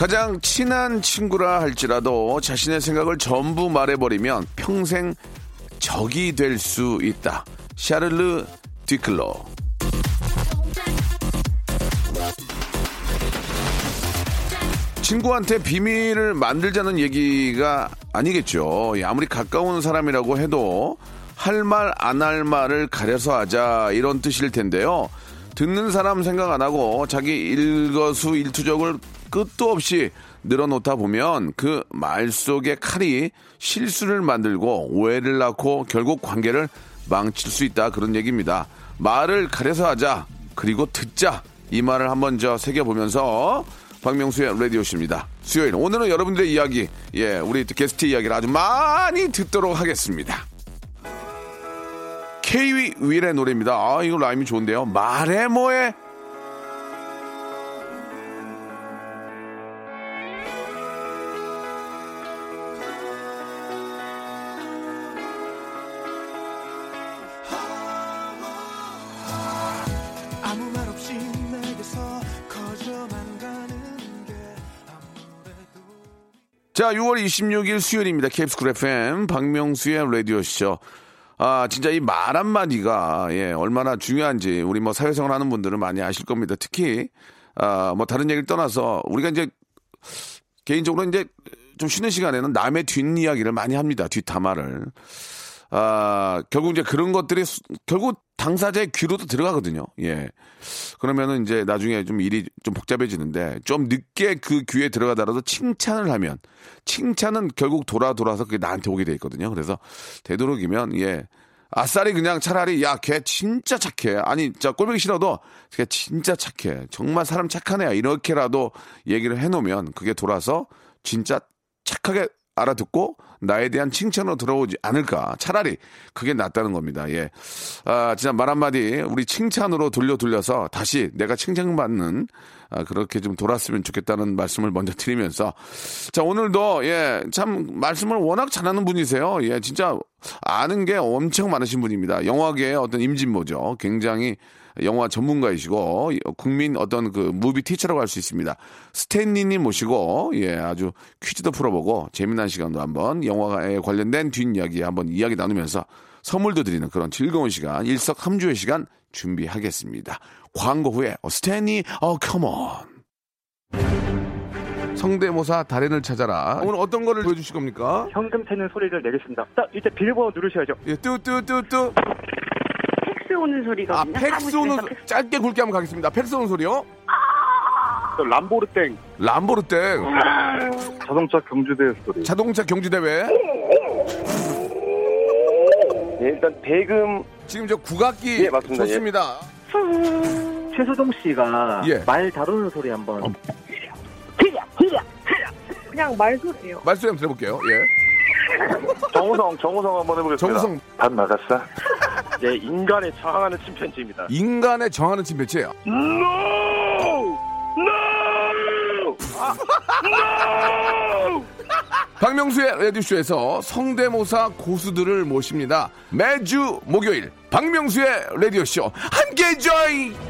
가장 친한 친구라 할지라도 자신의 생각을 전부 말해버리면 평생 적이 될 수 있다 샤를르 디클로 친구한테 비밀을 만들자는 얘기가 아니겠죠. 예, 아무리 가까운 사람이라고 해도 할 말 안 할 말을 가려서 하자 이런 뜻일 텐데요. 듣는 사람 생각 안 하고 자기 일거수 일투족을 끝도 없이 늘어놓다 보면 그 말 속의 칼이 실수를 만들고 오해를 낳고 결국 관계를 망칠 수 있다 그런 얘기입니다. 말을 가려서 하자 그리고 듣자 이 말을 한번 저 새겨보면서 박명수의 라디오십입니다. 수요일 오늘은 여러분들의 이야기 예 우리 게스트 이야기를 아주 많이 듣도록 하겠습니다. 케이위 윌의 노래입니다. 아 이거 라임이 좋은데요. 말해 뭐해 자, 6월 26일 수요일입니다. 쿨 FM 박명수의 라디오쇼. 아, 진짜 이 말 한마디가, 예, 얼마나 중요한지, 우리 뭐 사회생활 하는 분들은 많이 아실 겁니다. 특히, 아, 뭐 다른 얘기를 떠나서, 우리가 이제, 개인적으로 이제 좀 쉬는 시간에는 남의 뒷이야기를 많이 합니다. 뒷담화를. 아, 결국 이제 그런 것들이 수- 결국 당사자의 귀로도 들어가거든요. 예. 그러면은 이제 나중에 좀 일이 좀 복잡해지는데 좀 늦게 그 귀에 들어가더라도 칭찬을 하면 칭찬은 결국 돌아 돌아서 그게 나한테 오게 돼 있거든요. 그래서 되도록이면 예. 아싸리 그냥 차라리 야 걔 진짜 착해 아니 진짜 꼴보기 싫어도 걔 진짜 착해 정말 사람 착한 애야 이렇게라도 얘기를 해놓으면 그게 돌아서 진짜 착하게 알아듣고 나에 대한 칭찬으로 들어오지 않을까. 차라리 그게 낫다는 겁니다. 예. 아, 진짜 말 한마디 우리 칭찬으로 돌려 돌려서 다시 내가 칭찬받는 아, 그렇게 좀 돌았으면 좋겠다는 말씀을 먼저 드리면서 자, 오늘도 예, 참 말씀을 워낙 잘하는 분이세요. 예, 진짜 아는 게 엄청 많으신 분입니다. 영화계의 어떤 임진모죠. 굉장히 영화 전문가이시고 국민 어떤 그 무비 티처라고 할 수 있습니다. 스탠리님 모시고 예 아주 퀴즈도 풀어보고 재미난 시간도 한번 영화에 관련된 뒷이야기 한번 이야기 나누면서 선물도 드리는 그런 즐거운 시간 일석삼조의 시간 준비하겠습니다. 광고 후에 어, 스탠리 어 come on 성대모사 달인을 찾아라 오늘 어떤 거를 보여주실 겁니까? 현금 채는 소리를 내겠습니다. 딱 이때 비밀번호 누르셔야죠. 예, 뚜뚜뚜뚜 팩스 오는 소리가 아 팩스 오는 소- 짧게 굵게 한번 가겠습니다. 팩스 오는 소리요? 또 람보르땡 람보르땡 자동차 경주대 소리. 자동차 경주대회 네, 일단 대금 지금 저 국악기 예, 맞습니다. 좋습니다. 최수종 씨가 예. 말 다루는 소리 한번. 어. 그냥 말소리예요. 말소리 한번 들어볼게요. 예. 정우성, 정우성 한번 해보겠습니다. 정우성 밥 나갔어? 네, 인간에 저항하는 침팬지입니다. 인간의 정하는 침팬지예요. No! No! 박명수의 라디오쇼에서 성대모사 고수들을 모십니다. 매주 목요일 박명수의 라디오쇼 함께 join.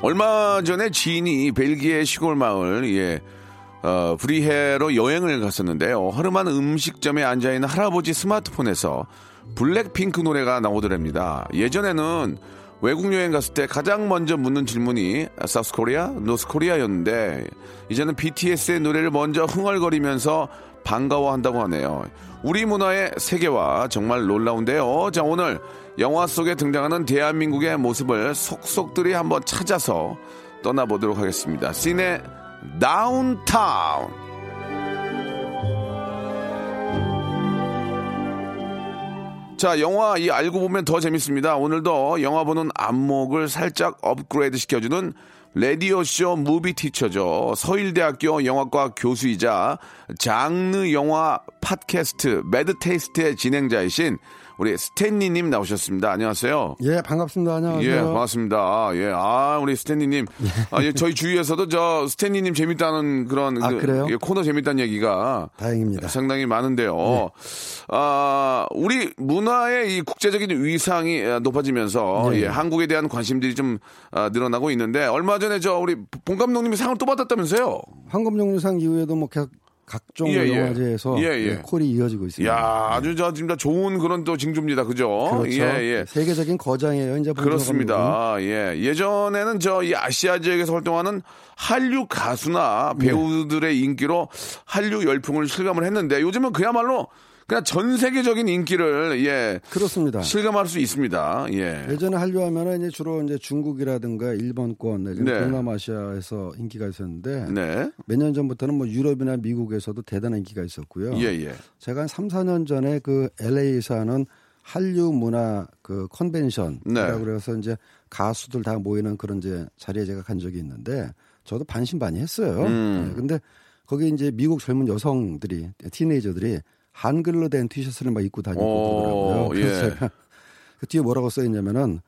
얼마 전에 지인이 벨기에 시골 마을 예 어, 브뤼헤로 여행을 갔었는데요. 허름한 음식점에 앉아 있는 할아버지 스마트폰에서 블랙핑크 노래가 나오더랍니다. 예전에는 외국 여행 갔을 때 가장 먼저 묻는 질문이 South Korea, North Korea였는데 이제는 BTS의 노래를 먼저 흥얼거리면서 반가워한다고 하네요. 우리 문화의 세계화 정말 놀라운데요. 자, 오늘 영화 속에 등장하는 대한민국의 모습을 속속들이 한번 찾아서 떠나보도록 하겠습니다. Cine downtown. 자, 영화 이 알고 보면 더 재밌습니다. 오늘도 영화 보는 안목을 살짝 업그레이드 시켜주는 라디오쇼 movie teacher죠. 서일대학교 영화과 교수이자 장르 영화 팟캐스트 매드테이스트의 진행자이신 우리 스탠리님 나오셨습니다. 안녕하세요. 예, 반갑습니다. 안녕하세요. 예, 반갑습니다. 예, 아, 우리 스탠리님. 아, 예, 저희 주위에서도 저 스탠리님 재밌다는 그런 아, 그? 예, 코너 재밌다는 얘기가 다행입니다. 상당히 많은데요. 아, 우리 문화의 이 국제적인 위상이 높아지면서 네. 예, 한국에 대한 관심들이 좀 아, 늘어나고 있는데 얼마 전에 저 우리 본 감독님이 상을 또 받았다면서요? 황금종려상 이후에도 뭐 계속 각종 예, 예. 영화제에서 예, 예. 예, 콜이 이어지고 있습니다. 야, 아주 저 진짜 좋은 그런 또 징조입니다. 그죠? 그렇죠. 예, 예. 세계적인 거장이에요. 이제 그렇습니다. 예. 예전에는 저 이 아시아 지역에서 활동하는 한류 가수나 네. 배우들의 인기로 한류 열풍을 실감을 했는데 요즘은 그야말로 그냥 전 세계적인 인기를 예. 그렇습니다. 실감할 수 있습니다. 예. 예전에 한류 하면은 이제 주로 이제 중국이라든가 일본권 네. 동남아시아에서 인기가 있었는데 네. 몇년 전부터는 뭐 유럽이나 미국에서도 대단한 인기가 있었고요. 예, 예. 제가 한 3, 4년 전에 그 LA에서 하는 한류 문화 그 컨벤션이라고 네. 그래서 이제 가수들 다 모이는 그런 이제 자리에 제가 간 적이 있는데 저도 반신반의했어요. 음. 네, 근데 거기 이제 미국 젊은 여성들이 티네이저들이 한글로 된 티셔츠를 막 입고 다니고 오, 그러더라고요. 그래서 예. 제가 그 뒤에 뭐라고 써 있냐면은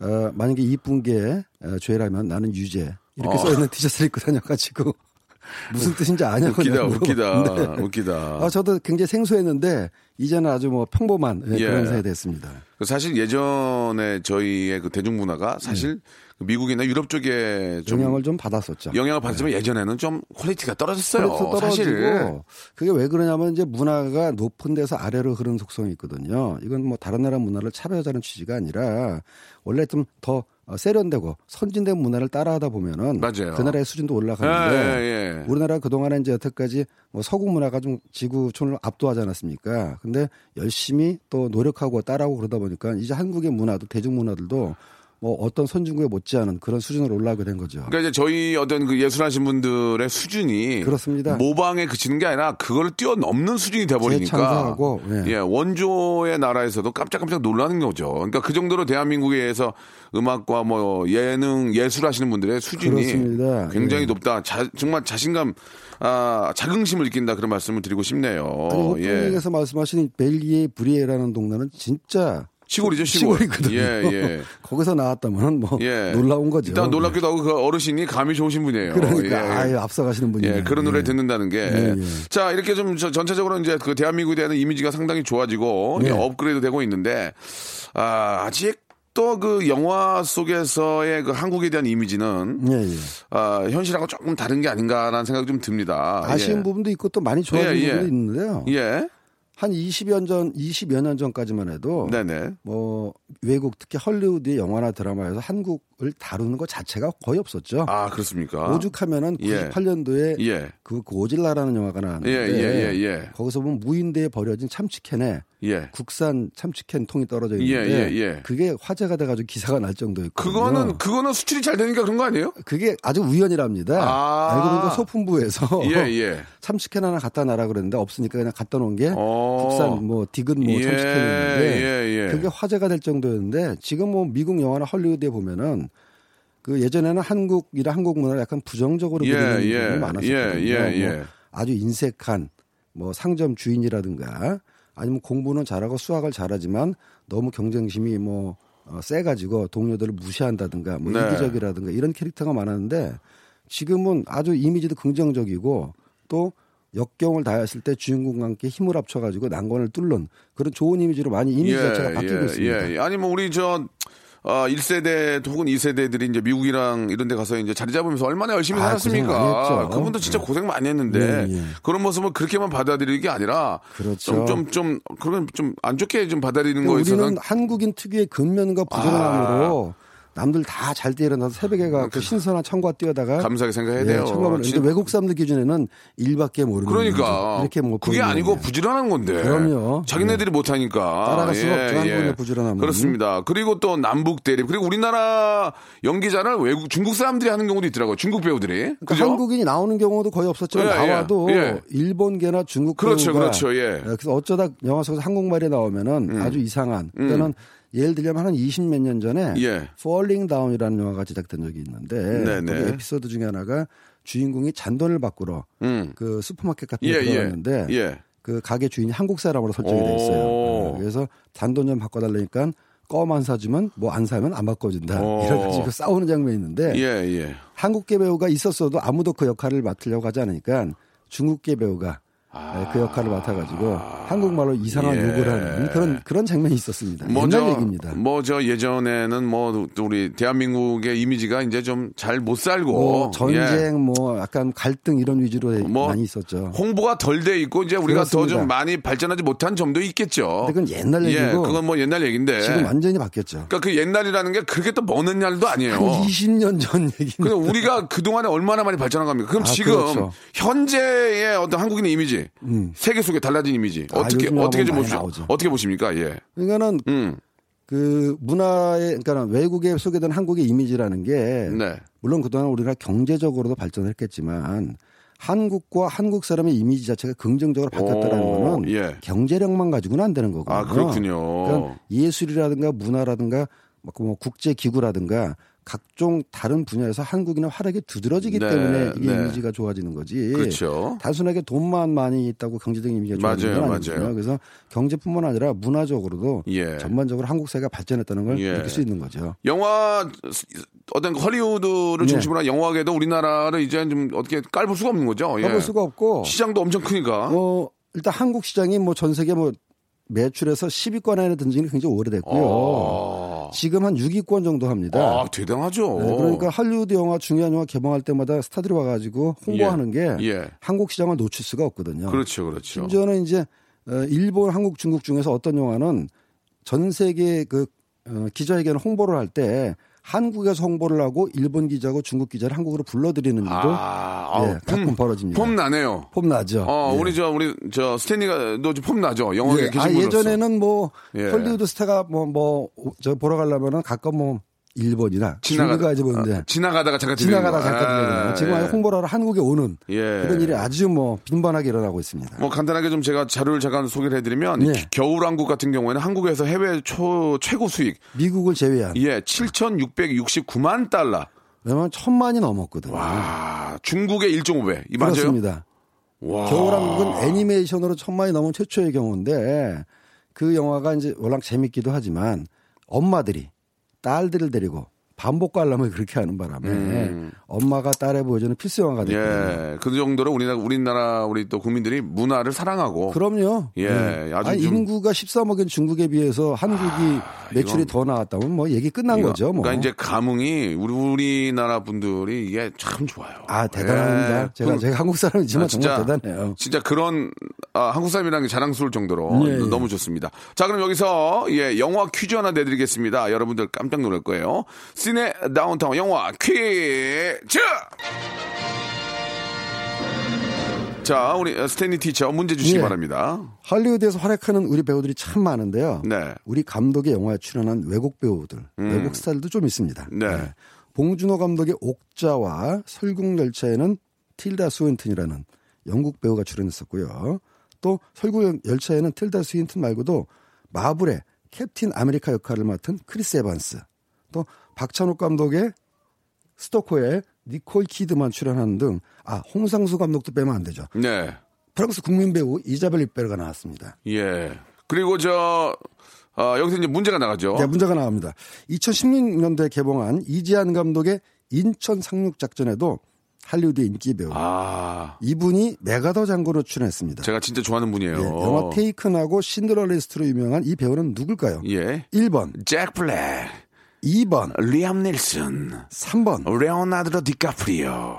어, 만약에 이쁜 게 어, 죄라면 나는 유죄 이렇게 어. 써 있는 티셔츠를 입고 다녀가지고 무슨 뜻인지 아냐고 웃기다, 웃기다, 물어봤는데 웃기다. 아, 저도 굉장히 생소했는데 이제는 아주 뭐 평범한 예, 예. 그런 사이 됐습니다. 그 사실 예전에 저희의 그 대중문화가 사실 그 미국이나 유럽 쪽에 좀 네. 영향을 좀 받았었죠. 영향을 받지만 예전에는 좀 quality가 떨어졌어요. 사실. 그게 왜 그러냐면 이제 문화가 높은 데서 아래로 흐르는 속성이 있거든요. 이건 뭐 다른 나라 문화를 차별하자는 취지가 아니라 원래 좀더 세련되고 선진된 문화를 따라하다 보면은 맞아요. 그 나라의 수준도 올라가는데 예, 예. 우리나라 그동안에 이제 여태까지 뭐 서구 문화가 좀 지구촌을 압도하지 않았습니까? 근데 열심히 또 노력하고 따라하고 그러다 보니까 이제 한국의 문화도 대중 문화들도 뭐 어떤 선진국에 못지않은 그런 수준으로 올라가게 된 거죠. 그러니까 이제 저희 어떤 그 예술하신 분들의 수준이 그렇습니다. 모방에 그치는 게 아니라 그걸 뛰어넘는 수준이 돼버리니까 재창조하고, 예. 예, 원조의 나라에서도 깜짝깜짝 놀라는 거죠. 그러니까 그 정도로 대한민국에서 음악과 뭐 예능 예술하시는 분들의 수준이 그렇습니다. 굉장히 예. 높다. 자- 정말 자신감 아, 자긍심을 느낀다 그런 말씀을 드리고 싶네요. 아니, 예. 오프닝에서 말씀하신 벨기에 브리에라는 동네는 진짜 시골이죠, 시골. 시골이거든요. 예, 예. 거기서 나왔다면 뭐 예. 놀라운 거죠. 일단 놀랍기도 하고 그 어르신이 감이 좋으신 분이에요. 그러니까 예. 아유 앞서가시는 분이에요. 예, 그런 노래 듣는다는 게. 예, 예. 자, 이렇게 좀 저- 전체적으로 이제 그 대한민국에 대한 이미지가 상당히 좋아지고 네. 예, 업그레이드 되고 있는데, 아, 아직 또그 영화 속에서의 그 한국에 대한 이미지는 예, 예. 아, 현실하고 조금 다른 게 아닌가라는 생각이 좀 듭니다. 아쉬운 예. 부분도 있고 또 많이 좋아진 예, 예. 부분도 있는데요. 예. 한 20여 전 20여 년 전까지만 해도 네네. 뭐 외국 특히 헐리우드의 영화나 드라마에서 한국 을 다루는 것 자체가 거의 없었죠. 아, 그렇습니까? 오죽하면은 예. 98년도에 예. 그 고질라라는 영화가 예, 나왔는데 예, 예, 예. 거기서 보면 무인대에 버려진 참치캔에 예. 국산 참치캔 통이 떨어져 예, 있는데 예, 예. 그게 화제가 돼가지고 기사가 날 정도였거든요. 그거는, 그거는 수출이 잘 되니까 그런 거 아니에요? 그게 아주 우연이랍니다. 아. 알고 보니까 소품부에서 예, 예. 참치캔 하나 갖다 놔라 그랬는데 없으니까 그냥 갖다 놓은 게 어. 국산 뭐 디귿 뭐 예, 참치캔이었는데 예, 예. 그게 화제가 될 정도였는데 지금 뭐 미국 영화나 헐리우드에 보면은 그 예전에는 한국이라 한국 문화를 약간 부정적으로 예, 보는 예, 부분이 많았었거든요. 예, 예, 예. 뭐 아주 인색한 뭐 상점 주인이라든가 아니면 공부는 잘하고 수학을 잘하지만 너무 경쟁심이 뭐 어, 세가지고 동료들을 무시한다든가 뭐 네. 이기적이라든가 이런 캐릭터가 많았는데 지금은 아주 이미지도 긍정적이고 또 역경을 다했을 때 주인공과 함께 힘을 합쳐가지고 난관을 뚫는 그런 좋은 이미지로 많이 이미지 자체가 바뀌고 있습니다. 예, 예. 아니 뭐 우리 저 어, 1세대 혹은 2세대들이 이제 미국이랑 이런 데 가서 이제 자리 잡으면서 얼마나 열심히 아, 많이 살았습니까? 그분도 진짜 네. 고생 많이 했는데 네, 예. 그런 모습을 그렇게만 받아들이는 게 아니라 그렇죠. 좀, 좀, 좀, 그런 좀 안 좋게 좀 받아들이는 거에 우리는 있어서는 한국인 특유의 근면과 부지런함으로 남들 다 잘 때 일어나서 새벽에 가그 신선한 청과 뛰어다가 감사하게 생각해야 돼요. 청과를 진- 외국 사람들 기준에는 일밖에 모르는 그러니까. 이렇게 뭐 그게 아니고 거예요. 부지런한 건데 그럼요. 자기네들이 못하니까 따라갈 수가 없죠, 한국인의 부지런함은. 그렇습니다 그리고 또 남북 대립 그리고 우리나라 연기자를 외국 중국 사람들이 하는 경우도 있더라고요 중국 배우들이 그러니까 그죠? 한국인이 나오는 경우도 거의 없었지만 예, 예, 나와도 예. 일본계나 중국 그렇죠, 그렇죠, 예. 그래서 어쩌다 영화 속에서 한국말이 나오면은 아주 이상한 그러니까는 예를 들자면 한 20몇 년 전에 예. Falling Down이라는 영화가 제작된 적이 있는데 네네. 거기 에피소드 중에 하나가 주인공이 잔돈을 바꾸러 음. 그 슈퍼마켓 같은 데 예, 예. 들어갔는데 예. 그 가게 주인이 한국 사람으로 설정이 돼 있어요. 오. 어, 그래서 잔돈 좀 바꿔달라니까 껌 안 사주면 뭐 안 사면 안 바꿔준다. 오. 이래가지고 싸우는 장면이 있는데 예, 예. 한국계 배우가 있었어도 아무도 그 역할을 맡으려고 하지 않으니까 중국계 배우가 예, 그 역할을 맡아가지고 한국말로 이상한 예. 욕을 하는 그런 그런 장면이 있었습니다. 뭐 옛날 저, 얘기입니다. 뭐 저 예전에는 뭐또 우리 대한민국의 이미지가 이제 좀 잘 못 살고 뭐 전쟁, 예. 뭐 약간 갈등 이런 위주로 뭐 많이 있었죠. 홍보가 덜 돼 있고 이제 우리가 더. 좀 많이 발전하지 못한 점도 있겠죠. 그건 옛날 예, 얘기고 그건 뭐 옛날 얘기인데. 지금 완전히 바뀌었죠. 그러니까 그 옛날이라는 게 그렇게 또먼 옛날도 아니에요. 한 20년 전 얘기입니다. 그냥 우리가 그 동안에 얼마나 많이 발전한 겁니까? 그럼 아, 지금 그렇죠. 현재의 어떤 한국인의 이미지, 세계 속에 달라진 이미지 아, 어떻게 어떻게 좀. 나오죠. 어떻게 보십니까? 예. 그러니까는 음. 그 문화의 그러니까 외국에 소개된 한국의 이미지라는 게 네. 물론 그동안 우리가 경제적으로도 발전을 했겠지만 한국과 한국 사람의 이미지 자체가 긍정적으로 바뀌었다는 오, 거는 예. 경제력만 가지고는 안 되는 거거든요. 아, 그렇군요. 그러니까 예술이라든가 문화라든가 뭐 국제 기구라든가 각종 다른 분야에서 한국인의 활약이 두드러지기 네, 때문에 이게 네. 이미지가 좋아지는 거지. 그렇죠. 단순하게 돈만 많이 있다고 경제적인 이미지가 좋아지는 맞아요, 건 맞아요. 아니거든요. 그래서 경제뿐만 아니라 문화적으로도 예. 전반적으로 한국 사회가 발전했다는 걸 예. 느낄 수 있는 거죠. 영화 어떤 헐리우드를 네. 중심으로 한 영화계도 우리나라를 이제 좀 어떻게 깔볼 수가 없는 거죠. 예. 가볼 수가 없고 시장도 엄청 크니까. 어, 일단 한국 시장이 뭐 전 세계 뭐 매출에서 10위권 안에 든 지는 굉장히 오래됐고요. 아, 지금 한 6위권 정도 합니다. 아, 대단하죠. 네, 그러니까 할리우드 영화 중요한 영화 개봉할 때마다 스타들이 와가지고 홍보하는 게 예. 한국 시장을 놓칠 수가 없거든요. 그렇죠, 그렇죠. 심지어는 이제 어, 일본, 한국, 중국 중에서 어떤 영화는 전 세계 그 어, 기자회견 홍보를 할 때 한국에서 홍보를 하고 일본 기자고 중국 기자를 한국으로 불러들이는 일도 아, 아우, 예, 가끔 벌어집니다. 폼 나네요. 폼 나죠. 어, 예. 우리 저 우리 저 스탠리가도 좀폼 나죠. 영화계 예, 계신 아. 예전에는 뭐 예. 헐리우드 스타가 뭐 뭐 저 보러 가려면은 가끔 뭐 일본이나 중국 가지 보는데 아, 지나가다가 잠깐 지나가다. 잠깐 들리는 아, 지금 예. 아예 홍보를 하러 한국에 오는 예. 그런 일이 아주 뭐 빈번하게 일어나고 있습니다. 뭐 간단하게 좀 제가 자료를 잠깐 소개를 해드리면 예. 겨울왕국 같은 경우에는 한국에서 해외 초 최고 수익 미국을 제외한 예 7,669만 달러. 왜냐면 천만이 넘었거든요. 와 중국의 1.5배 이 맞아요? 그렇습니다. 와. 겨울왕국은 애니메이션으로 천만이 넘은 최초의 경우인데 그 영화가 이제 워낙 재밌기도 하지만 엄마들이 딸들을 데리고 반복 관람을 그렇게 하는 바람에 엄마가 딸의 보여주는 필수 영화가 됐거든요. 음. 예, 그 정도로 우리나라 우리나라 우리 또 국민들이 문화를 사랑하고 그럼요. 예, 네. 아주 아니, 좀- 아, 인구가 13억인 중국에 비해서 한국이 매출이 이건- 더 나왔다면 뭐 얘기 끝난 이거- 거죠. 뭐. 그러니까 이제 감흥이 우리 우리나라 분들이 이게 참 좋아요. 아 대단합니다. 예. 제가 그- 제가 한국 사람이지만 아, 정말 대단해요. 진짜 그런 아, 한국 사람이라는 게 자랑스러울 정도로 예, 예. 너무 좋습니다. 자, 그럼 여기서 예, 영화 퀴즈 하나 내드리겠습니다. 여러분들 깜짝 놀랄 거예요. Cine downtown 영화 퀴즈. 자, 우리 스탠리 teacher 문제 주시기 예. 바랍니다. 할리우드에서 활약하는 우리 배우들이 참 많은데요. 네. 우리 감독의 영화에 출연한 외국 배우들, 외국 스타들도 좀 있습니다. 음. 네. 봉준호 감독의 옥자와 설국열차에는 틸다 스윈튼이라는 영국 배우가 출연했었고요. 또 설국열차에는 틸다 스윈튼 말고도 마블의 캡틴 아메리카 역할을 맡은 크리스 에반스, 또 박찬욱 감독의 스토커의 니콜 키드만 출연하는 등, 아, 홍상수 감독도 빼면 안 되죠. 네. 프랑스 국민 배우 이자벨 위페르가 나왔습니다. 예. 그리고 저 어, 여기서 이제 문제가 나가죠. 네, 문제가 나옵니다. 2016년도에 개봉한 이재한 감독의 인천 상륙 작전에도 할리우드 인기 배우 아, 이분이 맥아더 장군으로 출연했습니다. 제가 진짜 좋아하는 분이에요. 예, 영화 테이큰하고 쉰들러 리스트로 유명한 이 배우는 누굴까요? 예. 1번 잭 블랙. 2번, 리암 니슨, 3번. 레오나르도 디카프리오.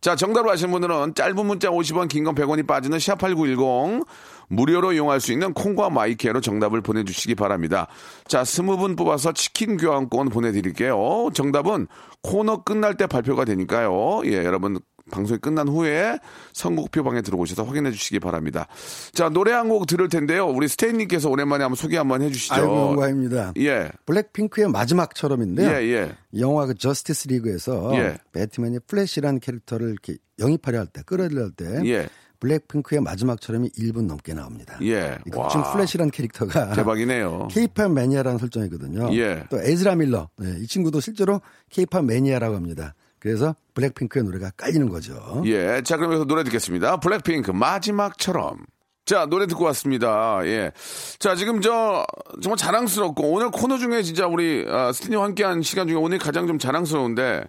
자, 정답을 아시는 분들은 짧은 문자 50원, 긴 건 100원이 빠지는 샵8910 무료로 이용할 수 있는 콩과 마이K로 정답을 보내주시기 바랍니다. 자, 스무 분 뽑아서 치킨 교환권 보내드릴게요. 정답은 코너 끝날 때 발표가 되니까요. 예, 여러분 방송이 끝난 후에 선곡표 방에 들어오셔서 확인해 주시기 바랍니다. 자, 노래 한 곡 들을 텐데요. 우리 스탠리님께서 오랜만에 한번 소개 한번 해 주시죠. 아이고, 영광입니다. 예, 블랙핑크의 마지막처럼인데요. 예, 예. 영화 그 저스티스 리그에서 예. 배트맨이 플래시라는 캐릭터를 이렇게 영입하려 할 때, 끌어들이려 할 때, 예. 블랙핑크의 마지막처럼이 1분 넘게 나옵니다. 예. 극중 플래시라는 캐릭터가 대박이네요. 케이팝 매니아라는 설정이거든요. 예. 또 에즈라 밀러, 네, 이 친구도 실제로 케이팝 매니아라고 합니다. 그래서 블랙핑크의 노래가 깔리는 거죠. 예. 자, 그럼 여기서 노래 듣겠습니다. 블랙핑크 마지막처럼. 자, 노래 듣고 왔습니다. 예. 자, 지금 저, 정말 자랑스럽고, 오늘 코너 중에 진짜 우리, 아, 스티니와 함께한 시간 중에 오늘 가장 좀 자랑스러운데,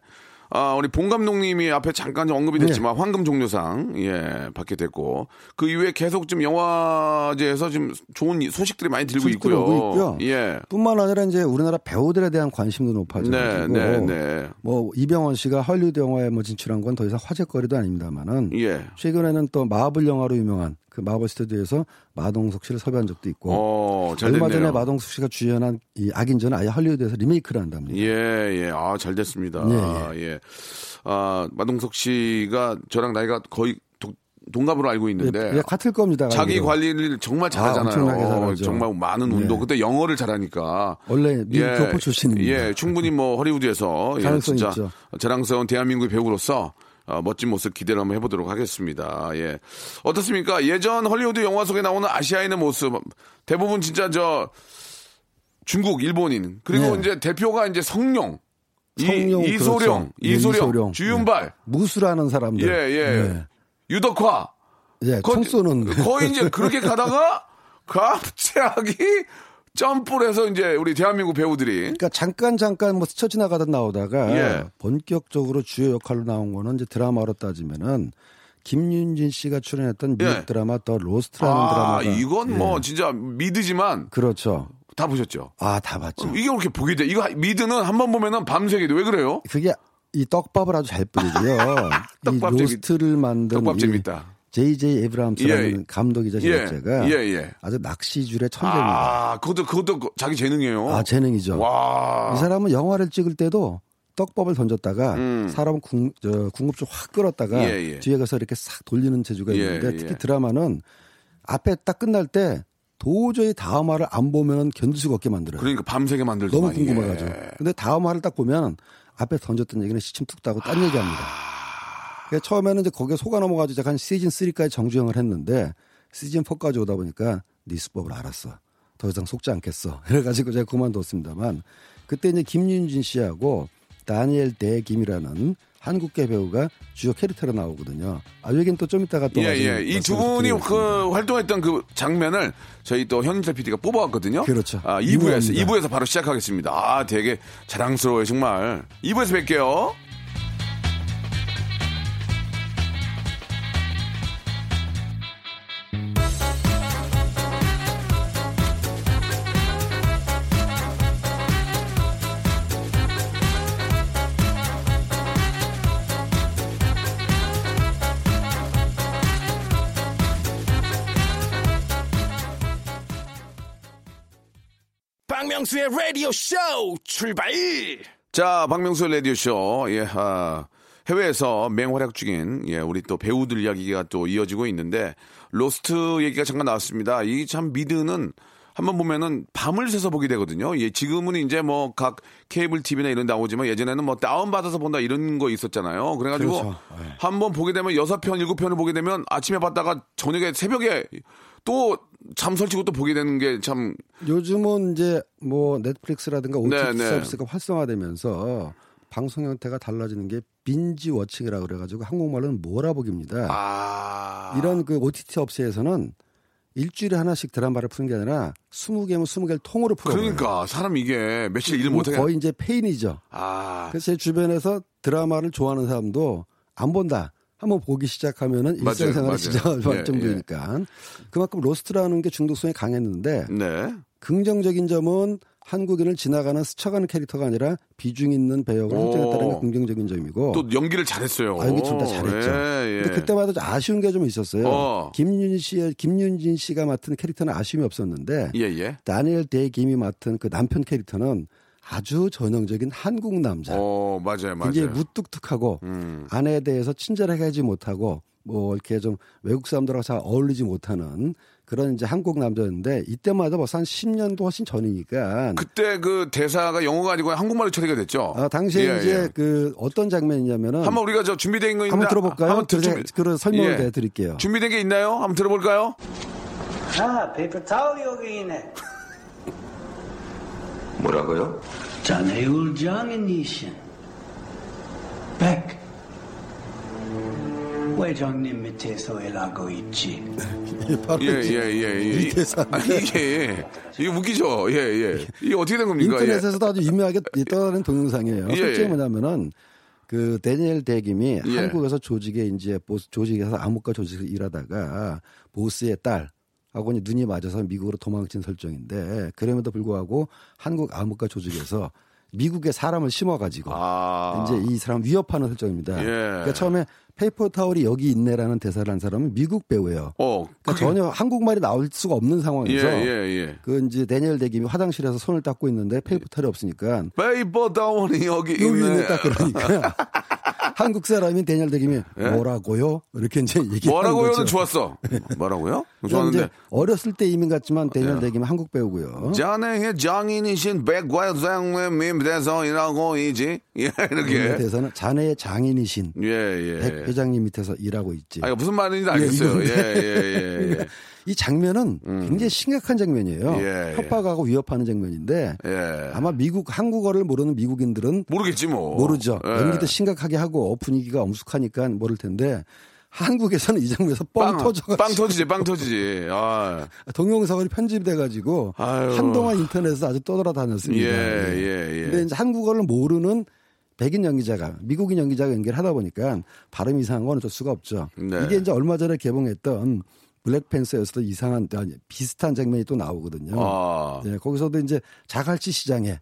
아, 우리 봉 감독님이 앞에 잠깐 좀 언급이 됐지만, 네. 황금 종려상, 예, 받게 됐고, 그 이후에 계속 좀 영화제에서 좀 좋은 소식들이 많이 들고 소식들이 있고요. 예. 뿐만 아니라 이제 우리나라 배우들에 대한 관심도 높아지고 네, 네, 네. 뭐 이병헌 씨가 헐리우드 영화에 뭐 진출한 건 더 이상 화제거리도 아닙니다만은 예. 최근에는 또 마블 영화로 유명한 그 스튜디오에서 마동석 씨를 섭외한 적도 있고 어, 잘 얼마. 전에 마동석 씨가 주연한 이 악인전은 아예 헐리우드에서 리메이크를 한답니다. 예, 예. 아, 잘 됐습니다. 예, 예. 아, 마동석 씨가 저랑 나이가 거의 도- 동갑으로 알고 있는데 예, 같을 겁니다. 자기 알기로. 관리를 정말 엄청나게 잘하잖아요. 잘하죠. 정말 많은 운동. 예. 그때 영어를 잘하니까. 원래 미국 교포 출신입니다. 예, 충분히 뭐 허리우드에서 예, 진짜 있죠. 자랑스러운 대한민국의 배우로서 어, 멋진 모습 기대를 한번 해보도록 하겠습니다. 예. 어떻습니까? 예전 헐리우드 영화 속에 나오는 아시아인의 모습 대부분 진짜 저 중국, 일본인 그리고 네. 이제 대표가 이제 성룡, 성룡, 이, 이소룡, 그렇죠. 예, 이소룡, 이소룡. 주윤발, 네. 무술하는 사람들. 예, 예, 네. 유덕화. 예, 거- 총 쏘는. 거의 이제 그렇게 가다가 갑자기 점프를 해서 이제 우리 대한민국 배우들이 그러니까 잠깐 잠깐 뭐 스쳐 지나가다 나오다가 예. 본격적으로 주요 역할로 나온 거는 이제 드라마로 따지면은 김윤진 씨가 출연했던 미국 예. 드라마 더 로스트라는 아, 드라마가 이건 예. 뭐 진짜 미드지만 그렇죠. 다 보셨죠? 아, 다 봤죠. 이게 그렇게 보게 돼. 이거 미드는 한 번 보면은 밤새게 돼. 왜 그래요? 그게 이 떡밥을 아주 잘 뿌리고요. 이 떡밥 재밌- 로스트를 만든 떡밥 이 재밌다. J.J. 에브람스라는 예. 감독이자 예, 제작자가 예, 예. 아주 낚시줄의 천재입니다. 아, 그것도 그것도 그- 자기 재능이에요. 아, 재능이죠. 와. 이 사람은 영화를 찍을 때도 떡밥을 던졌다가 음. 사람은 궁, 저, 궁금증 확 끌었다가 예, 예. 뒤에 가서 이렇게 싹 돌리는 재주가 예, 있는데 예. 특히 드라마는 앞에 딱 끝날 때 도저히 다음화를 안 보면 견딜 수가 없게 만들어요. 그러니까 밤새게 만들죠. 너무 궁금해가지고. 근데 다음화를 딱 보면 앞에 던졌던 얘기는 시침 툭 따고 딴 얘기합니다. 그래서 처음에는 이제 거기에 속아 넘어가지고 제가 한 시즌 3까지 정주행을 했는데 시즌 4까지 오다 보니까 네 수법을 알았어. 더 이상 속지 않겠어. 그래가지고 제가 그만뒀습니다만 그때 이제 김윤진 씨하고 다니엘 대김이라는 한국계 배우가 주요 캐릭터로 나오거든요. 아, 여긴 또 좀 이따가 또. 예, 예. 이 두 분이 드리겠습니다. 그 활동했던 그 장면을 저희 또 현인철 PD가 뽑아왔거든요. 그렇죠. 아, 2부에서, 유명합니다. 2부에서 바로 시작하겠습니다. 아, 되게 자랑스러워요, 정말. 2부에서 뵐게요. 박명수의 라디오 쇼 출발 자, 박명수 라디오 쇼. 예, 아, 해외에서 맹활약 중인, 예, 우리 또 배우들 이야기가 또 이어지고 있는데, 로스트 얘기가 잠깐 나왔습니다. 이 참 미드는 한번 보면은 밤을 새서 보게 되거든요. 예, 지금은 이제 뭐 각 케이블 TV나 이런 데 나오지만 예전에는 뭐 다운받아서 본다 이런 거 있었잖아요. 그래가지고 그렇죠. 네. 한번 보게 되면 여섯 편, 일곱 편을 보게 되면 아침에 봤다가 저녁에 새벽에 또잠 설치고 또 보게 되는 게 참 요즘은 이제 뭐 넷플릭스라든가 OTT 네, 네. 서비스가 활성화되면서 방송 형태가 달라지는 게 빈지 워칭이라고 그래가지고 한국말로는 몰아보기입니다. 아. 이런 그 OTT 업체에서는 일주일에 하나씩 드라마를 푸는 게 아니라 20개면 20개를 통으로 풀어요. 그러니까 사람 이게 며칠 일 못하게 거의 이제 페인이죠. 아 그래서 제 주변에서 드라마를 좋아하는 사람도 안 본다. 한번 보기 시작하면은 맞아요. 지정할 예, 정도니까 그만큼 로스트라는 게 중독성이 강했는데 네. 긍정적인 점은 한국인을 지나가는 스쳐가는 캐릭터가 아니라 비중 있는 배역을 오. 설정했다는 게 긍정적인 점이고 또 연기를 잘했어요. 아, 연기 둘다 잘했죠. 예, 예. 근데 그때마다 좀 아쉬운 게 좀 있었어요. 어. 김윤 씨, 김윤진 씨가 맡은 캐릭터는 아쉬움이 없었는데 예, 예. 다니엘 데김이 맡은 그 남편 캐릭터는 아주 전형적인 한국 남자. 어, 맞아요, 맞아요. 굉장히 무뚝뚝하고 음. 아내에 대해서 친절하게 하지 못하고 뭐 이렇게 좀 외국 사람들하고 잘 어울리지 못하는 그런 이제 한국 남자였는데 이때마다 벌써 한 10년도 훨씬 전이니까 그때 그 대사가 영어가 아니고 한국말로 처리가 됐죠. 아, 당시에 예, 이제 예. 그 어떤 장면이냐면은 한번 우리가 저 준비된 거 있나? 한번 들어볼까요? 한번 들- 그래서 준비- 그런 설명을 예. 해드릴게요. 준비된 게 있나요? 한번 들어볼까요? 아, paper towel이 여기 있네. 뭐라고요? 자네 장인이신 백 회장님 밑에서 일하고 있지. 바로 예, 예, 예. 이 이- 대사. 아, 이게, 이게 웃기죠? 예, 예. 이게 어떻게 된 겁니까? 인터넷에서도 아주 유명하게 떠다니는 동영상이에요. 예, 실제 예. 뭐냐면은 그 대니얼 대 킴이 예. 한국에서 조직에 이제 보스 조직에서 암흑가 조직에서 일하다가 보스의 딸 하고 이제 눈이 맞아서 미국으로 도망친 설정인데 그럼에도 불구하고 한국 암흑가 조직에서 미국에 사람을 심어가지고 아. 이제 이 사람 위협하는 설정입니다. 예. 그러니까 처음에 paper towel이 여기 있네라는 대사를 한 사람은 미국 배우예요. 어, 그러니까 그게- 전혀 한국말이 나올 수가 없는 예, 상황에서 예, 예. 그 이제 대니얼 대 킴이 화장실에서 손을 닦고 있는데 paper towel이 없으니까 페이퍼 다운이 여기. 있네 딱 그러니까 한국 사람인 대니얼 대 킴이 뭐라고요? 이렇게 이제 얘기하는 예? 뭐라고요는 거죠. 좋았어. 뭐라고요? 그러니까 좋았는데. 이제 어렸을 때 이민 같지만 데니엘 예. 대김은 한국 배우고요. 자네의 장인이신 백과장님 대성이라고 이지 예이 이렇게 대사는 자네의 장인이신 예 예. 백 회장님 밑에서 일하고 있지. 아 무슨 말인지 알겠어요. 예, 예예 예. 예, 이 장면은 굉장히 심각한 장면이에요. 예, 예. 협박하고 위협하는 장면인데 예. 아마 미국 한국어를 모르는 미국인들은 모르겠지 뭐. 모르죠. 예. 연기도 심각하게 하고 분위기가 엄숙하니까 모를 텐데 한국에서는 이 장면에서 뻥, 터져가지고 빵 터지지, 빵 터지지. 아, 동영상으로 편집돼가지고. 한동안 인터넷에서 아주 떠돌아다녔습니다. 예, 예, 예. 근데 이제 한국어를 모르는 백인 연기자가 미국인 연기자가 연기를 하다 보니까 발음 이상한 건 어쩔 수가 없죠. 네. 이게 이제 얼마 전에 개봉했던 블랙팬서에서도 이상한 아니, 비슷한 장면이 또 나오거든요. 아. 예, 거기서도 이제 자갈치 시장에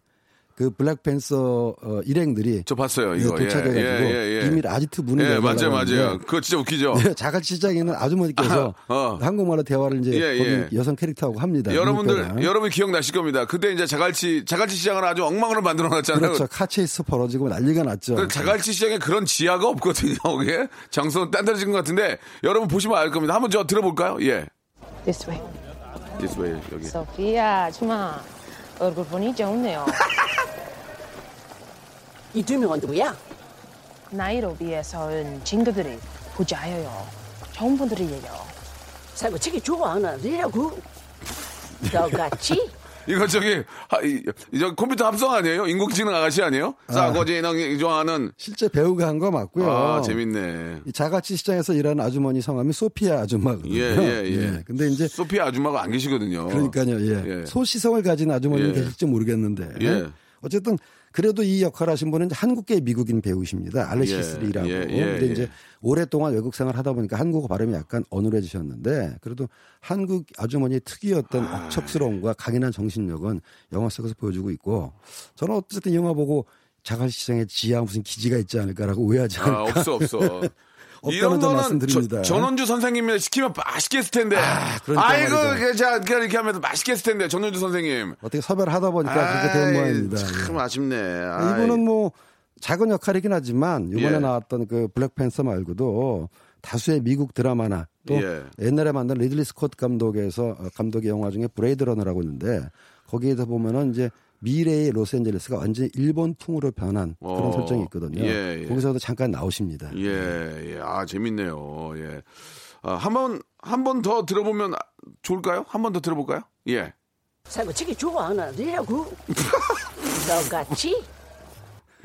그 블랙팬서 어, 일행들이 저 봤어요, 네, 이거. 도착해가지고 예, 예, 예. 비밀 아지트 문을 예, 맞아요, 맞아요. 그거 진짜 웃기죠. 네, 자갈치 시장에 있는 아주머니께서 아, 어. 한국말로 대화를 이제 예, 예. 여성 캐릭터하고 합니다. 여러분들, 미국배랑. 여러분 기억나실 겁니다. 그때 이제 자갈치, 자갈치 시장을 아주 엉망으로 만들어 놨잖아요. 그렇죠. 카체이스 벌어지고 난리가 났죠. 그 자갈치 시장에 그런 지하가 없거든요. 그게 장소는 딴 데로 것 같은데 여러분 보시면 알 겁니다. 한번 저 들어볼까요? 예. This way. This way, 여기. 소피아, 주마. 얼굴 보니 좋네요. 이 두 명은 누구야? 나이로비에서 온 친구들이 부자예요. 좋은 분들이에요. 사고치기 좋아하는 애라고. 너같이? 이거 저기 하, 이, 저 컴퓨터 합성 아니에요? 인공지능 아가씨 아니에요? 싸고지능 좋아하는 실제 배우가 한 거 맞고요. 아 재밌네. 이 자갈치 시장에서 일하는 아주머니 성함이 소피아 아줌마거든요. 예, 예, 예. 근데 이제 소피아 아줌마가 안 계시거든요. 그러니까요. 예. 예. 소시성을 가진 아주머니는 예. 계실지 모르겠는데. 예. 어쨌든 그래도 이 역할 하신 분은 한국계 미국인 배우십니다. 알렉시스리라고. 예, 예, 예, 근데 예. 이제 오랫동안 외국 생활 하다 보니까 한국어 발음이 약간 어눌해지셨는데 그래도 한국 아주머니의 특유였던 아. 억척스러움과 강인한 정신력은 영화 속에서 보여주고 있고 저는 어쨌든 영화 보고 자갈시장에 지하 무슨 기지가 있지 않을까라고 오해하지 아 않을까. 없어 없어. 없다는 점 말씀드립니다. 저- 전원주 선생님이 시키면 맛있게 했을 텐데. 아, 그러니까 이고. 자 이렇게 하면서 맛있게 했을 텐데 전원주 선생님. 어떻게 섭외를 하다 보니까 그렇게 된 아이, 모양입니다. 참 예. 아쉽네. 아이. 이분은 뭐 작은 역할이긴 하지만 이번에 예. 나왔던 그 블랙팬서 말고도 다수의 미국 드라마나 또 예. 옛날에 만든 리들리 스콧 감독에서 어, 감독의 영화 중에 블레이드 러너라고 있는데 거기에서 보면은 이제 미래의 로스앤젤레스가 완전히 일본풍으로 변한 그런 어, 설정이 있거든요. 예, 예. 거기서도 잠깐 나오십니다. 예, 예. 아, 재밌네요. 예. 아, 한 번, 한 번 더 들어보면 아, 좋을까요? 한 번 더 들어볼까요? 예. 사고치기 좋아하는 애라고. 너같이?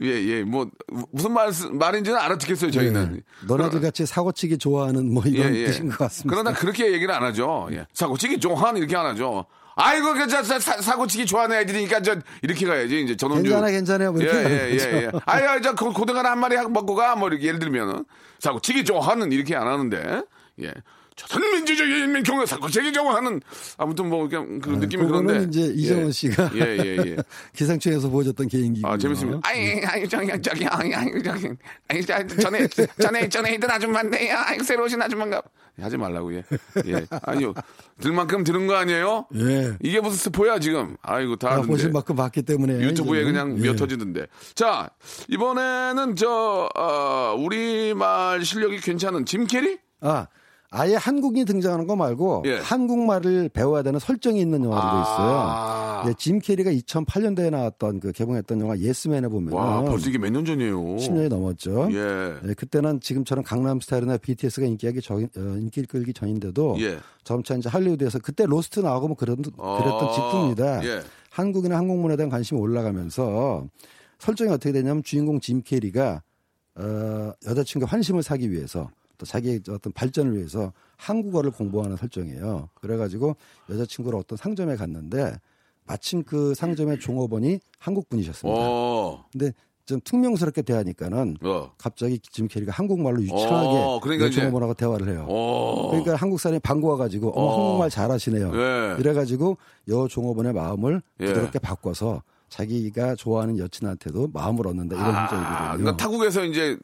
예, 예. 뭐, 무슨 말, 말인지는 알아듣겠어요, 저희는. 예. 너네들 같이 사고치기 좋아하는 뭐 이런 뜻인 것 같습니다. 그러나 그렇게 얘기를 안 하죠. 예. 사고치기 좋아하는 이렇게 안 하죠. 아이고, 그, 저, 사, 사- 사고치기 좋아하는 애들이니까 저, 이렇게 가야지. 이제 전원주. 괜찮아, 괜찮아요. 뭐 예, 이렇게 예, 예, 거죠. 예. 아유, 저, 고- 고등어 한 마리 먹고 가. 뭐, 이렇게 예를 들면은. 사고치기 좋아하는 이렇게 안 하는데. 예. 조선민주주의 인민공화 사고 제기정하는 아무튼 뭐 그냥 그 느낌이 그거는 그런데 이제 이정원 씨가 예, 예, 예. 기상청에서 보여줬던 개인기. 아, 재밌습니다. 아이, 아이, 저기, 저기, 아이, 아이, 저기, 아이, 저, 전에, 전에, 전에 있던 아줌마인데요. 아이, 새로 오신 아줌마인가. 하지 말라고, 예. 예. 아니요. 들 만큼 들은 거 아니에요? 예. 이게 무슨 스포야, 지금. 아이고, 다. 아. 보실 만큼 봤기 때문에 유튜브에 이제는. 그냥 예. 미어 터지던데. 자, 이번에는 저, 어, 우리말 실력이 괜찮은 짐 캐리? 아, 아예 한국인이 등장하는 거 말고 예. 한국말을 배워야 되는 설정이 있는 영화들도 아. 있어요. 예, 짐 캐리가 2008년도에 나왔던 그 개봉했던 영화 예스맨에 보면 와, 벌써 이게 몇 년 전이에요. 10년이 넘었죠. 예. 예, 그때는 지금처럼 강남 스타일이나 BTS가 인기하기 전, 어, 인기 끌기 전인데도 예. 점차 이제 할리우드에서 그때 로스트 나오고 뭐 그런 그랬던 아, 직후입니다. 예. 한국이나 한국문화에 대한 관심이 올라가면서 설정이 어떻게 되냐면 주인공 짐 캐리가 어, 여자친구 환심을 사기 위해서 또 자기의 어떤 발전을 위해서 한국어를 공부하는 설정이에요. 그래가지고 여자친구를 어떤 상점에 갔는데 마침 그 상점의 종업원이 한국 분이셨습니다. 어, 근데 좀 퉁명스럽게 대하니까는 어, 갑자기 짐 캐리가 한국말로 유창하게 어, 그러니까 종업원하고 대화를 해요. 어. 그러니까 한국 사람이 반가워 가지고 어, 어. 한국말 잘하시네요. 예. 이래 가지고 여 종업원의 마음을 예. 부드럽게 바꿔서 자기가 좋아하는 여친한테도 마음을 얻는다 이런. 아, 그러니까 타국에서 이제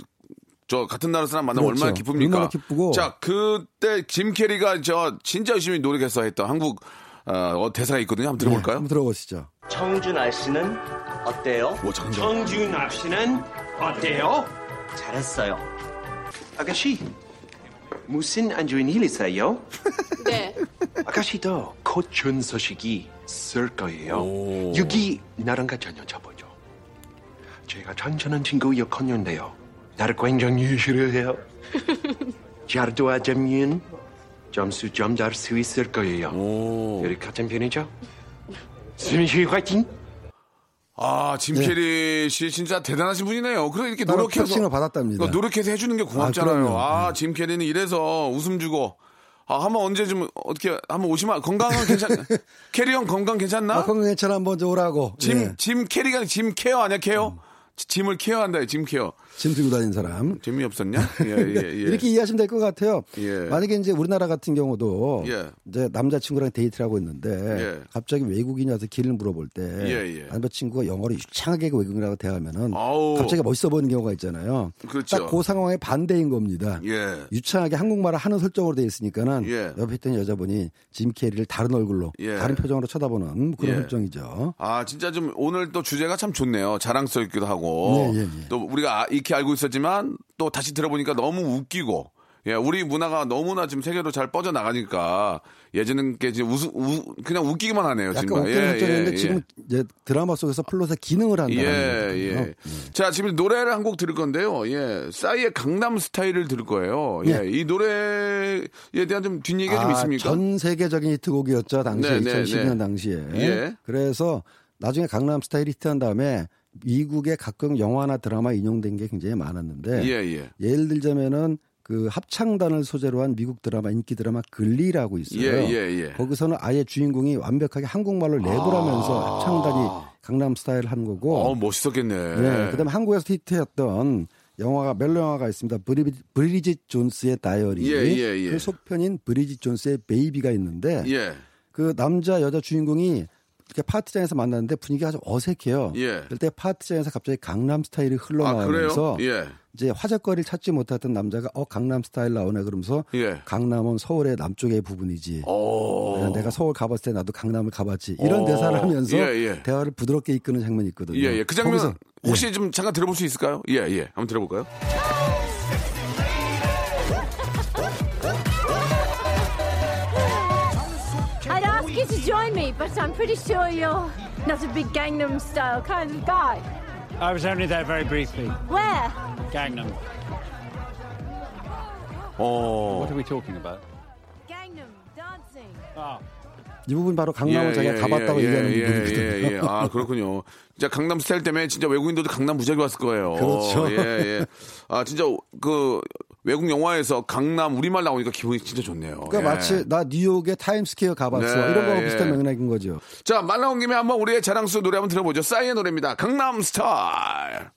저 같은 나라 사람 만나면 그렇죠. 얼마나 기쁩니까? 얼마나 기쁘고. 자, 그때 짐 캐리가 저 진짜 열심히 노력해서 했던 한국 어, 대사가 있거든요. 한번 들어볼까요? 한번 들어보시죠. 청주 날씨는 어때요? 오. 청주 날씨는 어때요? 잘했어요. 아가씨, 무슨 안 좋은 일 있어요? 네. 아가씨도 곧 좋은 소식이 있을 거예요. 여기 나랑 같이 한번 쳐보죠. 제가 천천한 친구 역할인데요. 나를 굉장히 싫어해요. 잘 도와주면 점수 좀 딸 수 있을 거예요. 우리 같은 편이죠? 수민 씨 화이팅! 아, 짐 캐리 씨 진짜 대단하신 분이네요. 그래 이렇게 노력해서 받았답니다. 노력해서 해주는 게 고맙잖아요. 그럼요. 아, 짐 캐리는 이래서 웃음 주고. 아, 한번 언제 좀 어떻게 한번 오시면 건강은 괜찮? 캐리 형 건강 괜찮나? 아, 건강 괜찮아 한번 좀 오라고. 짐, 예. 짐 캐리가 짐 care 아니야 care? 짐을 care한다 짐 care. 짐 들고 다니는 사람. 재미없었냐? 예, 예, 예. 이렇게 이해하시면 될 것 같아요. 예. 만약에 이제 우리나라 같은 경우도 예. 이제 남자친구랑 데이트를 하고 있는데 예. 갑자기 외국인이 와서 길을 물어볼 때. 남자친구가 영어로 유창하게 외국인이랑 대화하면은 아우. 갑자기 멋있어 보이는 경우가 있잖아요. 그렇죠. 딱 그 상황의 반대인 겁니다. 예. 유창하게 한국말을 하는 설정으로 돼 있으니까는 예. 옆에 있던 여자분이 짐 캐리를 다른 얼굴로 예. 다른 표정으로 쳐다보는 그런 예. 설정이죠. 아, 진짜 좀 오늘 또 주제가 참 좋네요. 자랑스럽기도 하고. 또 우리가 아- 익히 알고 있었지만 또 다시 들어보니까 너무 웃기고. 예, 우리 문화가 너무나 지금 세계로 잘 뻗어 나가니까 예전엔 게 이제 웃, 웃, 그냥 웃기기만 하네요. 약간 정말. 웃기는 설정인데 예. 지금 이제 드라마 속에서 플롯의 기능을 한다는 예, 거거든요. 예. 자, 지금 노래를 한 곡 들을 건데요. 예. 싸이의 강남 스타일을 들을 거예요. 예. 예. 이 노래에 대한 좀 뒷얘기가 좀 아, 있습니까? 전 세계적인 히트곡이었죠 당시에 네, 네, 2012년 네. 당시에. 예. 그래서 나중에 강남 스타일 히트한 다음에 미국의 각종 영화나 드라마 인용된 게 굉장히 많았는데 예, 예. 예 를 들자면은 그 합창단을 소재로 한 미국 드라마 인기 드라마 글리라고 있어요. 예, 예, 예. 거기서는 아예 주인공이 완벽하게 한국말로 랩을 하면서 합창단이 강남 스타일을 하는 거고. 아. 어, 멋있었겠네. 네. 그다음에 한국에서 히트했던 영화가 멜로 영화가 있습니다. 브리, 브리짓 존스의 다이어리. 예, 예, 예. 그 속편인 브리짓 존스의 베이비가 있는데 예. 그 남자 여자 주인공이 이렇게 파티장에서 만났는데 분위기가 아주 어색해요. 예. 그럴 때 파티장에서 갑자기 강남 스타일이 아, 흘러나오면서 그래요? 예. 이제 화제거리를 찾지 못했던 남자가 어 강남 스타일 나오네 그러면서 예. 강남은 서울의 남쪽의 부분이지. 오. 네, 내가 서울 가봤을 때 나도 강남을 가봤지. 이런 어. 대사를 하면서 예, 예. 대화를 부드럽게 이끄는 장면이 있거든요. 예, 예. 그 장면 거기서, 혹시 좀 잠깐 들어볼 수 있을까요? 예, 예. 한번 들어볼까요? Join me, but I'm pretty sure you're not a big Gangnam style kind of guy. I was only there very briefly. Where? Gangnam. 어. What are we talking about? Gangnam dancing. Ah. 이 부분 바로 강남을 자기가 가봤다고 예, 얘기하는 예, 부분이거든요. 예, 예. 아, 그렇군요. 진짜 강남 스타일 때문에 진짜 외국인들도 강남 무지하게 왔을 거예요. 그렇죠. 예, 예. 아, 진짜 그 외국 영화에서 강남 우리말 나오니까 기분이 진짜 좋네요. 그러니까 예. 마치 나 뉴욕의 타임스퀘어 가봤어. 네, 이런 거하고 예. 비슷한 맥락인 거죠. 자, 말 나온 김에 한번 우리의 자랑스런 노래 한번 들어보죠. 싸이의 노래입니다. 강남 스타일.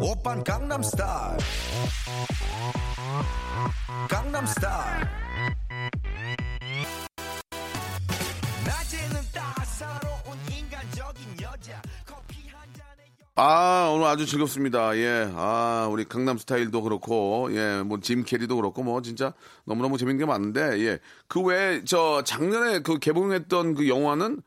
오빤 강남 스타일 강남 스타일 아, 오늘 아주 즐겁습니다. 예. 아, 우리 강남 스타일도 그렇고, 예, 뭐, 짐 캐리도 그렇고, 뭐, 진짜 너무너무 재밌는 게 많은데, 예. 그 외에, 저, 작년에 그 개봉했던 그 영화는,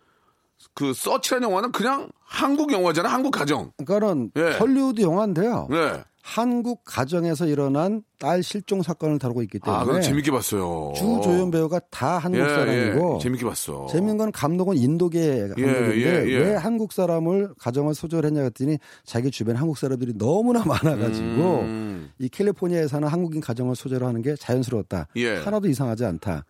그 서치라는 영화는 그냥 한국 영화잖아, 한국 가정. 그러니까는 예. 헐리우드 영화인데요. 네. 한국 가정에서 일어난 딸 실종 사건을 다루고 있기 때문에 아, 재밌게 봤어요. 주조연 배우가 다 한국 예, 사람이고 예. 재밌게 봤어. 재밌는 건 감독은 인도계 감독인데 예, 예. 왜 한국 사람을 가정을 소재했냐 했더니 자기 주변 한국 사람들이 너무나 많아가지고 음. 이 캘리포니아에 사는 한국인 가정을 소재로 하는 게 자연스러웠다. 예. 하나도 이상하지 않다.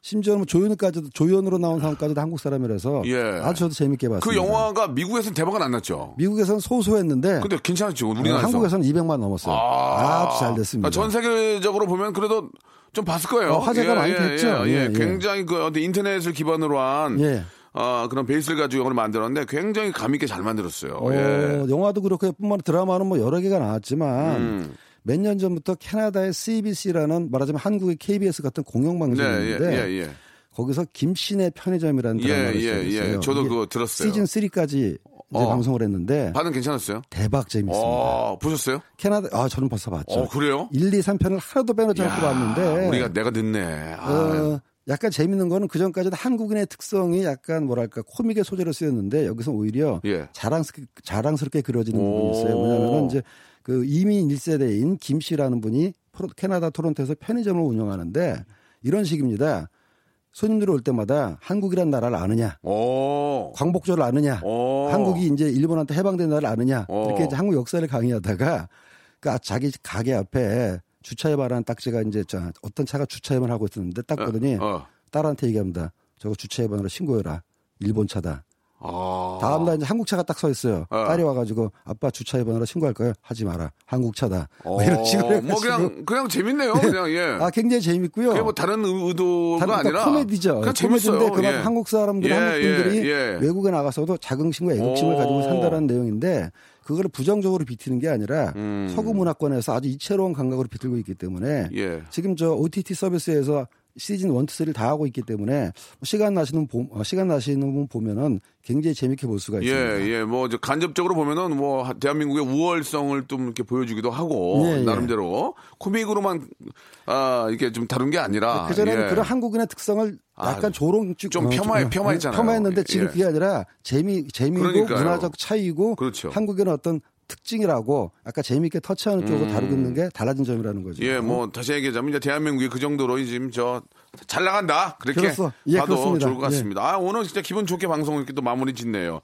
심지어는 뭐 조연까지도 조연으로 나온 사람까지도 한국 사람이라서 예. 아주 저도 재밌게 봤습니다. 그 영화가 미국에서는 대박은 안 났죠. 미국에서는 소소했는데 근데 괜찮았죠, 우리나라에서. 한국에서는 200만 넘었어요. 아, 주잘 됐습니다. 아, 전 세계적으로 보면 그래도 좀 봤을 거예요. 어, 화제가 많이 됐죠. 예, 예. 예, 예. 굉장히 그 어떤 인터넷을 기반으로 한 예. 어, 그런 베이스를 가지고 영화를 만들었는데 굉장히 감 있게 잘 만들었어요. 어, 예. 영화도 그렇고 뿐만 아니라 드라마는 뭐 여러 개가 나왔지만 음. 몇 년 전부터 캐나다의 CBC라는 말하자면 한국의 KBS 같은 공영방송이 네, 예, 예, 예. 거기서 김신의 편의점이라는 예, 드라마를 예, 예. 시작했어요. 저도 이게 그거 들었어요. 시즌 3까지 어. 방송을 했는데 반응 괜찮았어요? 대박 재밌습니다. 어, 보셨어요? 캐나다 아 저는 벌써 봤죠. 어, 그래요? 1, 2, 3편을 하나도 빼놓지 않고 봤는데 우리가 내가 늦네. 아, 어, 약간 재밌는 거는 그 전까지는 한국인의 특성이 약간 뭐랄까 코믹의 소재로 쓰였는데 여기서 오히려 예. 자랑스럽게, 자랑스럽게 그려지는 오. 부분이 있어요. 왜냐하면 이제 그 이민 1세대인 김 씨라는 분이 캐나다 토론토에서 편의점을 운영하는데 이런 식입니다. 손님들이 올 때마다 한국이란 나라를 아느냐, 오. 광복절을 아느냐, 오. 한국이 이제 일본한테 해방된 나라를 아느냐 오. 이렇게 이제 한국 역사를 강의하다가 그 자기 가게 앞에 주차해봐라는 딱지가 이제 저 어떤 차가 주차해만 하고 있었는데 딱 보더니 어. 딸한테 얘기합니다. 저거 주차해반으로 신고해라. 일본 차다. 아. 다음날 이제 한국 차가 딱 서 있어요. 어. 딸이 와가지고 아빠 주차해반으로 신고할 거예요. 하지 마라. 한국 차다. 뭐 어, 이런 식으로 뭐. 그냥 그냥 재밌네요. 그냥 예. 아 굉장히 재밌고요. 그게 뭐 다른 의도가 다른 아니라 코미디죠. 그냥 재밌어요. 그만 예. 한국 사람들, 예, 한국 분들이 예, 예. 외국에 나가서도 자긍심과 애국심을 오. 가지고 산다는 내용인데 그거를 부정적으로 비트는 게 아니라 음. 서구 문화권에서 아주 이채로운 감각으로 비틀고 있기 때문에 예. 지금 저 OTT 서비스에서 시즌 1, 2, 3를 다 하고 있기 때문에 시간 나시는 분, 어, 시간 나시는 분 보면은 굉장히 재밌게 볼 수가 있습니다. 예, 예, 뭐, 간접적으로 보면은 뭐, 하- 대한민국의 우월성을 좀 이렇게 보여주기도 하고, 예, 예. 나름대로, 코믹으로만, 아, 이렇게 좀 다룬 게 아니라. 그 전에는 예. 그런 한국인의 특성을 약간 아, 조롱 좀 폄하해- 폄하했잖아요. 폄하했는데 지금 예. 그게 아니라 재미 재미고 그러니까요. 문화적 차이고 그렇죠. 한국인의 어떤 특징이라고 아까 재미있게 터치하는 쪽으로 음. 다루고 있는 게 달라진 점이라는 거죠. 예, 뭐, 다시 얘기하자면, 이제 대한민국이 그 정도로 지금 저, 잘 나간다. 그렇게 그렇소. 예, 봐도 그렇습니다. 좋을 것 같습니다. 아, 오늘 진짜 기분 좋게 방송 이렇게 또 마무리 짓네요.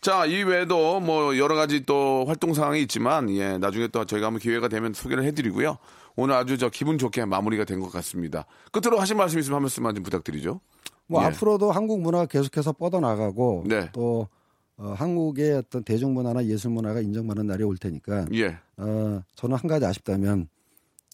자, 이 외에도 뭐, 여러 가지 또 활동 사항이 있지만, 예, 나중에 또 저희가 한번 기회가 되면 소개를 해드리고요. 오늘 아주 저 기분 좋게 마무리가 된 것 같습니다. 끝으로 하실 말씀 있으면 한 말씀만 좀 부탁드리죠. 뭐 예. 앞으로도 한국 문화가 계속해서 뻗어나가고 네. 또 어, 한국의 어떤 대중문화나 예술문화가 인정받는 날이 올 테니까 예. 어, 저는 한 가지 아쉽다면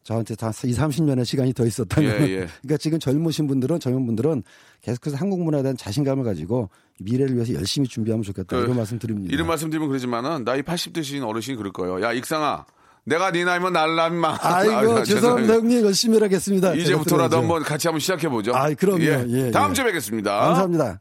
저한테 다 2, 30년의 시간이 더 있었다면 예, 예. 그러니까 지금 젊으신 분들은 젊은 분들은 계속해서 한국 문화에 대한 자신감을 가지고 미래를 위해서 열심히 준비하면 좋겠다 그 이런 말씀 드립니다. 이런 말씀 드리면 그러지만은, 나이 80 드신 어르신이 그럴 거예요. 야, 익상아. 내가 네 나이면 날라마. 아이고 죄송합니다 형님 열심히 일하겠습니다. 이제부터라도 한번 같이 한번 시작해 보죠. 아, 그럼요. 예, 다음 예. 주에 뵙겠습니다. 감사합니다.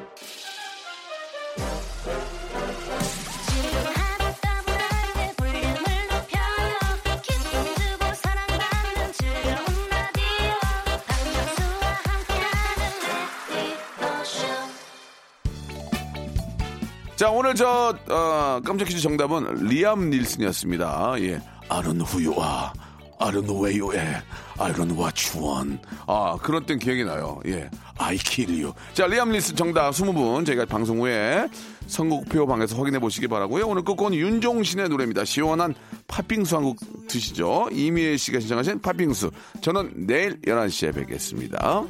오늘 저, 어, 깜짝 퀴즈 정답은 리암 닐슨이었습니다. 예. I don't know what you want. 아, 그런 땐 기억이 나요. 예. Kill you. 자, 리암 닐슨 정답 20분 저희가 방송 후에 선곡표 방에서 확인해 보시기 바라고요 오늘 끝곡은 윤종신의 노래입니다. 시원한 팥빙수 한 곡 드시죠. 이미애 씨가 신청하신 팥빙수. 저는 내일 11시에 뵙겠습니다.